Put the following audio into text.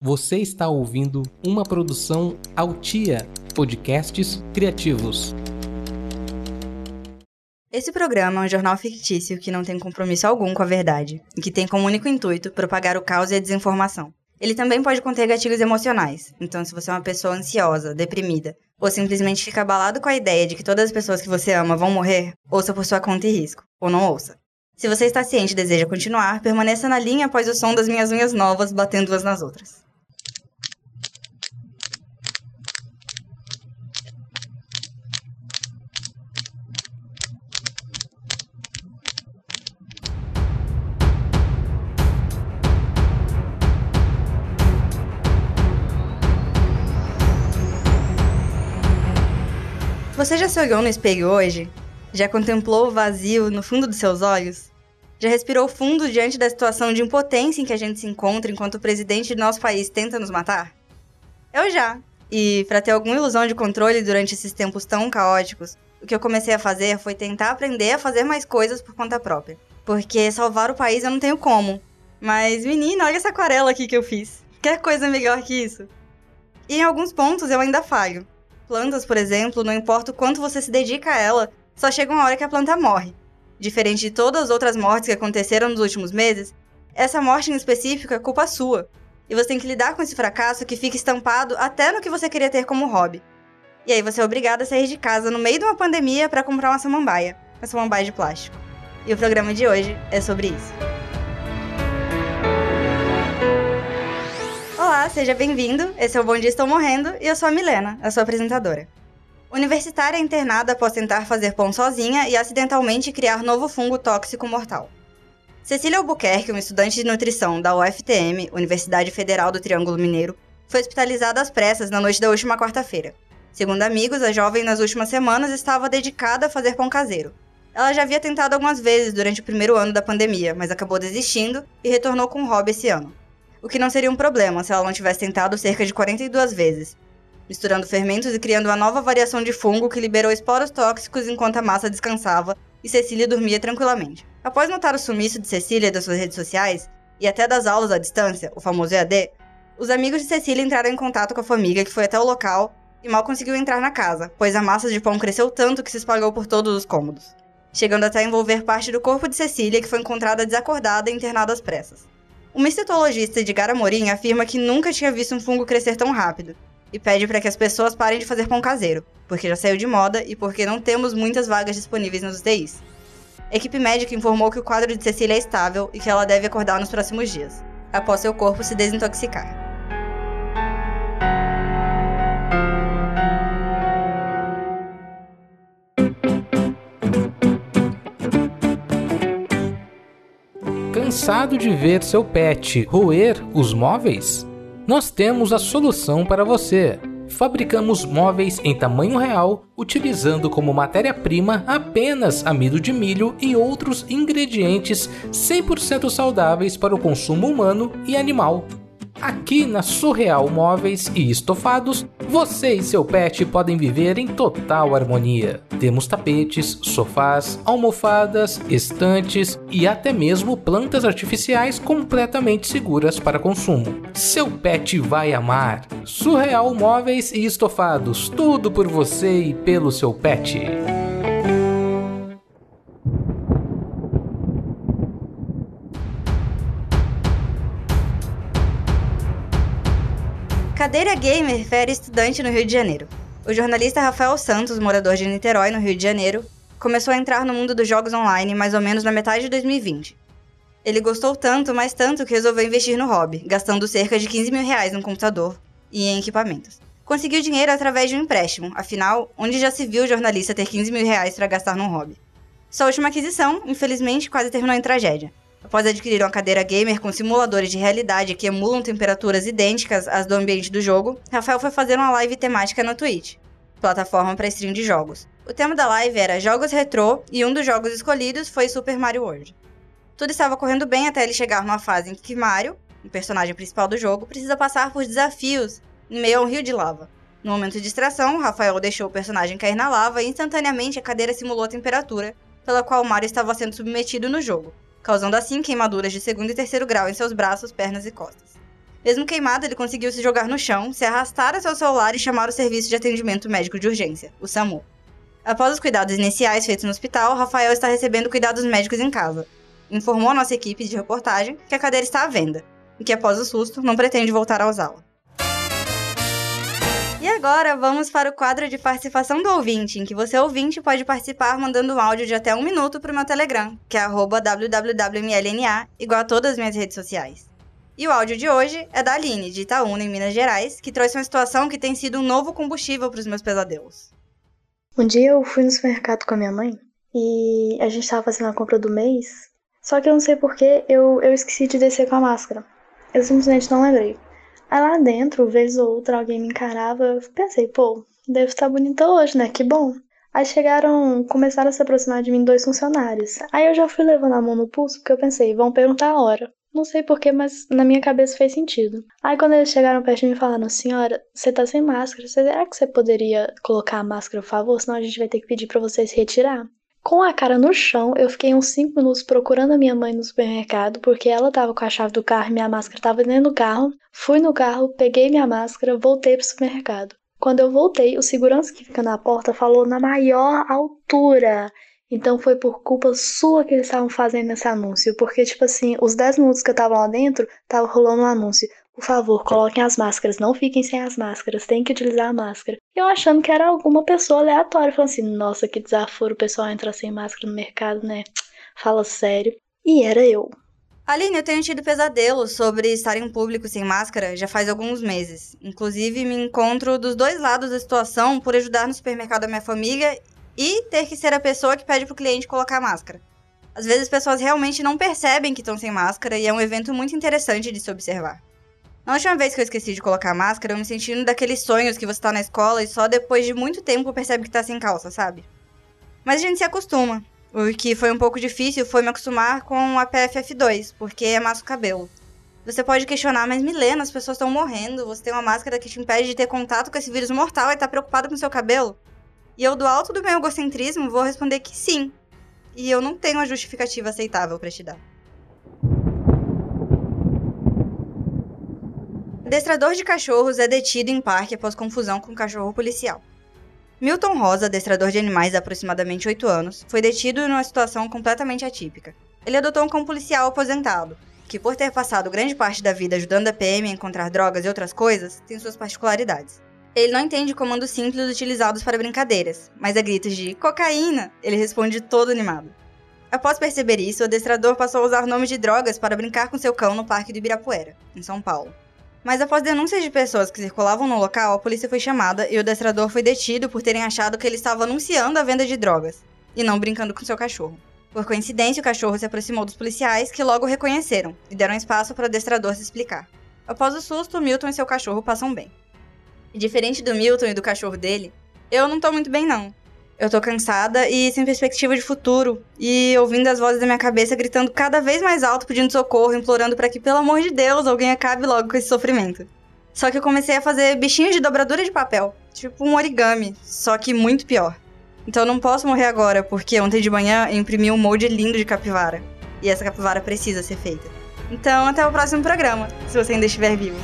Você está ouvindo uma produção Altia Podcasts Criativos. Esse programa é um jornal fictício que não tem compromisso algum com a verdade e que tem como único intuito propagar o caos e a desinformação. Ele também pode conter gatilhos emocionais, então se você é uma pessoa ansiosa, deprimida, ou simplesmente fica abalado com a ideia de que todas as pessoas que você ama vão morrer, ouça por sua conta e risco, ou não ouça. Se você está ciente e deseja continuar, permaneça na linha após o som das minhas unhas novas batendo umas nas outras. Você já se olhou no espelho hoje? Já contemplou o vazio no fundo dos seus olhos? Já respirou fundo diante da situação de impotência em que a gente se encontra enquanto o presidente do nosso país tenta nos matar? Eu já. E para ter alguma ilusão de controle durante esses tempos tão caóticos, o que eu comecei a fazer foi tentar aprender a fazer mais coisas por conta própria. Porque salvar o país eu não tenho como. Mas, menina, olha essa aquarela aqui que eu fiz. Quer coisa melhor que isso? E em alguns pontos eu ainda falho. Plantas, por exemplo, não importa o quanto você se dedica a ela, só chega uma hora que a planta morre. Diferente de todas as outras mortes que aconteceram nos últimos meses, essa morte em específico é culpa sua. E você tem que lidar com esse fracasso que fica estampado até no que você queria ter como hobby. E aí você é obrigado a sair de casa no meio de uma pandemia para comprar uma samambaia, uma samambaia de plástico. E o programa de hoje é sobre isso. Olá, seja bem-vindo. Esse é o Bom Dia Estou Morrendo e eu sou a Milena, a sua apresentadora. Universitária internada após tentar fazer pão sozinha e acidentalmente criar novo fungo tóxico mortal. Cecília Albuquerque, uma estudante de nutrição da UFTM, Universidade Federal do Triângulo Mineiro, foi hospitalizada às pressas na noite da última quarta-feira. Segundo amigos, a jovem nas últimas semanas estava dedicada a fazer pão caseiro. Ela já havia tentado algumas vezes durante o primeiro ano da pandemia, mas acabou desistindo e retornou com o hobby esse ano o que não seria um problema se ela não tivesse tentado cerca de 42 vezes, misturando fermentos e criando uma nova variação de fungo que liberou esporos tóxicos enquanto a massa descansava e Cecília dormia tranquilamente. Após notar o sumiço de Cecília das suas redes sociais e até das aulas à distância, o famoso EAD, os amigos de Cecília entraram em contato com a família que foi até o local e mal conseguiu entrar na casa, pois a massa de pão cresceu tanto que se espalhou por todos os cômodos, chegando até a envolver parte do corpo de Cecília que foi encontrada desacordada e internada às pressas. O micetologista Edgar Amorim afirma que nunca tinha visto um fungo crescer tão rápido e pede para que as pessoas parem de fazer pão caseiro, porque já saiu de moda e porque não temos muitas vagas disponíveis nos UTIs. A equipe médica informou que o quadro de Cecília é estável e que ela deve acordar nos próximos dias, após seu corpo se desintoxicar. Cansado de ver seu pet roer os móveis? Nós temos a solução para você. Fabricamos móveis em tamanho real, utilizando como matéria-prima apenas amido de milho e outros ingredientes 100% saudáveis para o consumo humano e animal. Aqui na Surreal Móveis e Estofados, você e seu pet podem viver em total harmonia. Temos tapetes, sofás, almofadas, estantes e até mesmo plantas artificiais completamente seguras para consumo. Seu pet vai amar. Surreal Móveis e Estofados, tudo por você e pelo seu pet. Cadeira gamer fere estudante no Rio de Janeiro. O jornalista Rafael Santos, morador de Niterói, no Rio de Janeiro, começou a entrar no mundo dos jogos online mais ou menos na metade de 2020. Ele gostou tanto, mais tanto, que resolveu investir no hobby, gastando cerca de 15 mil reais no computador e em equipamentos. Conseguiu dinheiro através de um empréstimo, afinal, onde já se viu o jornalista ter 15 mil reais para gastar num hobby? Sua última aquisição, infelizmente, quase terminou em tragédia. Após adquirir uma cadeira gamer com simuladores de realidade que emulam temperaturas idênticas às do ambiente do jogo, Rafael foi fazer uma live temática na Twitch, plataforma para stream de jogos. O tema da live era jogos retrô e um dos jogos escolhidos foi Super Mario World. Tudo estava correndo bem até ele chegar numa fase em que Mario, o personagem principal do jogo, precisa passar por desafios em meio a um rio de lava. No momento de distração, Rafael deixou o personagem cair na lava e instantaneamente a cadeira simulou a temperatura pela qual Mario estava sendo submetido no jogo causando assim queimaduras de segundo e terceiro grau em seus braços, pernas e costas. Mesmo queimado, ele conseguiu se jogar no chão, se arrastar a seu celular e chamar o serviço de atendimento médico de urgência, o SAMU. Após os cuidados iniciais feitos no hospital, Rafael está recebendo cuidados médicos em casa. Informou a nossa equipe de reportagem que a cadeira está à venda e que, após o susto, não pretende voltar a usá-la. E agora vamos para o quadro de participação do ouvinte, em que você ouvinte pode participar mandando um áudio de até um minuto para o meu Telegram, que é www.mlna, igual a todas as minhas redes sociais. E o áudio de hoje é da Aline, de Itaúna, em Minas Gerais, que trouxe uma situação que tem sido um novo combustível para os meus pesadelos. Um dia eu fui no supermercado com a minha mãe e a gente estava fazendo a compra do mês, só que eu não sei porquê eu, eu esqueci de descer com a máscara. Eu simplesmente não lembrei. Aí lá dentro, vez ou outra, alguém me encarava. Eu pensei, pô, devo estar bonita hoje, né? Que bom. Aí chegaram, começaram a se aproximar de mim dois funcionários. Aí eu já fui levando a mão no pulso porque eu pensei, vão perguntar a hora. Não sei porquê, mas na minha cabeça fez sentido. Aí quando eles chegaram perto de mim falaram, senhora, você tá sem máscara, será que você poderia colocar a máscara, por favor? Senão a gente vai ter que pedir para você se retirar. Com a cara no chão, eu fiquei uns 5 minutos procurando a minha mãe no supermercado, porque ela tava com a chave do carro e minha máscara tava dentro do carro. Fui no carro, peguei minha máscara, voltei pro supermercado. Quando eu voltei, o segurança que fica na porta falou na maior altura. Então foi por culpa sua que eles estavam fazendo esse anúncio. Porque, tipo assim, os 10 minutos que eu tava lá dentro, tava rolando um anúncio. Por favor, coloquem as máscaras, não fiquem sem as máscaras, tem que utilizar a máscara. Eu achando que era alguma pessoa aleatória, falando assim, nossa, que desaforo o pessoal entrar sem máscara no mercado, né? Fala sério. E era eu. Aline, eu tenho tido pesadelos sobre estar em público sem máscara já faz alguns meses. Inclusive, me encontro dos dois lados da situação por ajudar no supermercado da minha família e ter que ser a pessoa que pede pro cliente colocar máscara. Às vezes as pessoas realmente não percebem que estão sem máscara e é um evento muito interessante de se observar. Na última vez que eu esqueci de colocar máscara, eu me senti um daqueles sonhos que você tá na escola e só depois de muito tempo percebe que tá sem calça, sabe? Mas a gente se acostuma. O que foi um pouco difícil foi me acostumar com a PFF2, porque é massa o cabelo. Você pode questionar, mas Milena, as pessoas estão morrendo, você tem uma máscara que te impede de ter contato com esse vírus mortal e tá preocupado com seu cabelo? E eu, do alto do meu egocentrismo, vou responder que sim. E eu não tenho uma justificativa aceitável para te dar. Adestrador de cachorros é detido em parque após confusão com cachorro policial. Milton Rosa, adestrador de animais de aproximadamente 8 anos, foi detido numa situação completamente atípica. Ele adotou um cão policial aposentado, que por ter passado grande parte da vida ajudando a PM a encontrar drogas e outras coisas, tem suas particularidades. Ele não entende comandos simples utilizados para brincadeiras, mas a gritos de cocaína, ele responde todo animado. Após perceber isso, o adestrador passou a usar nomes de drogas para brincar com seu cão no Parque do Ibirapuera, em São Paulo. Mas após denúncias de pessoas que circulavam no local, a polícia foi chamada e o adestrador foi detido por terem achado que ele estava anunciando a venda de drogas, e não brincando com seu cachorro. Por coincidência, o cachorro se aproximou dos policiais, que logo reconheceram e deram espaço para o adestrador se explicar. Após o susto, Milton e seu cachorro passam bem. E diferente do Milton e do cachorro dele, eu não tô muito bem não. Eu tô cansada e sem perspectiva de futuro, e ouvindo as vozes da minha cabeça gritando cada vez mais alto pedindo socorro, implorando para que, pelo amor de Deus, alguém acabe logo com esse sofrimento. Só que eu comecei a fazer bichinhos de dobradura de papel, tipo um origami, só que muito pior. Então eu não posso morrer agora, porque ontem de manhã eu imprimi um molde lindo de capivara. E essa capivara precisa ser feita. Então até o próximo programa, se você ainda estiver vivo.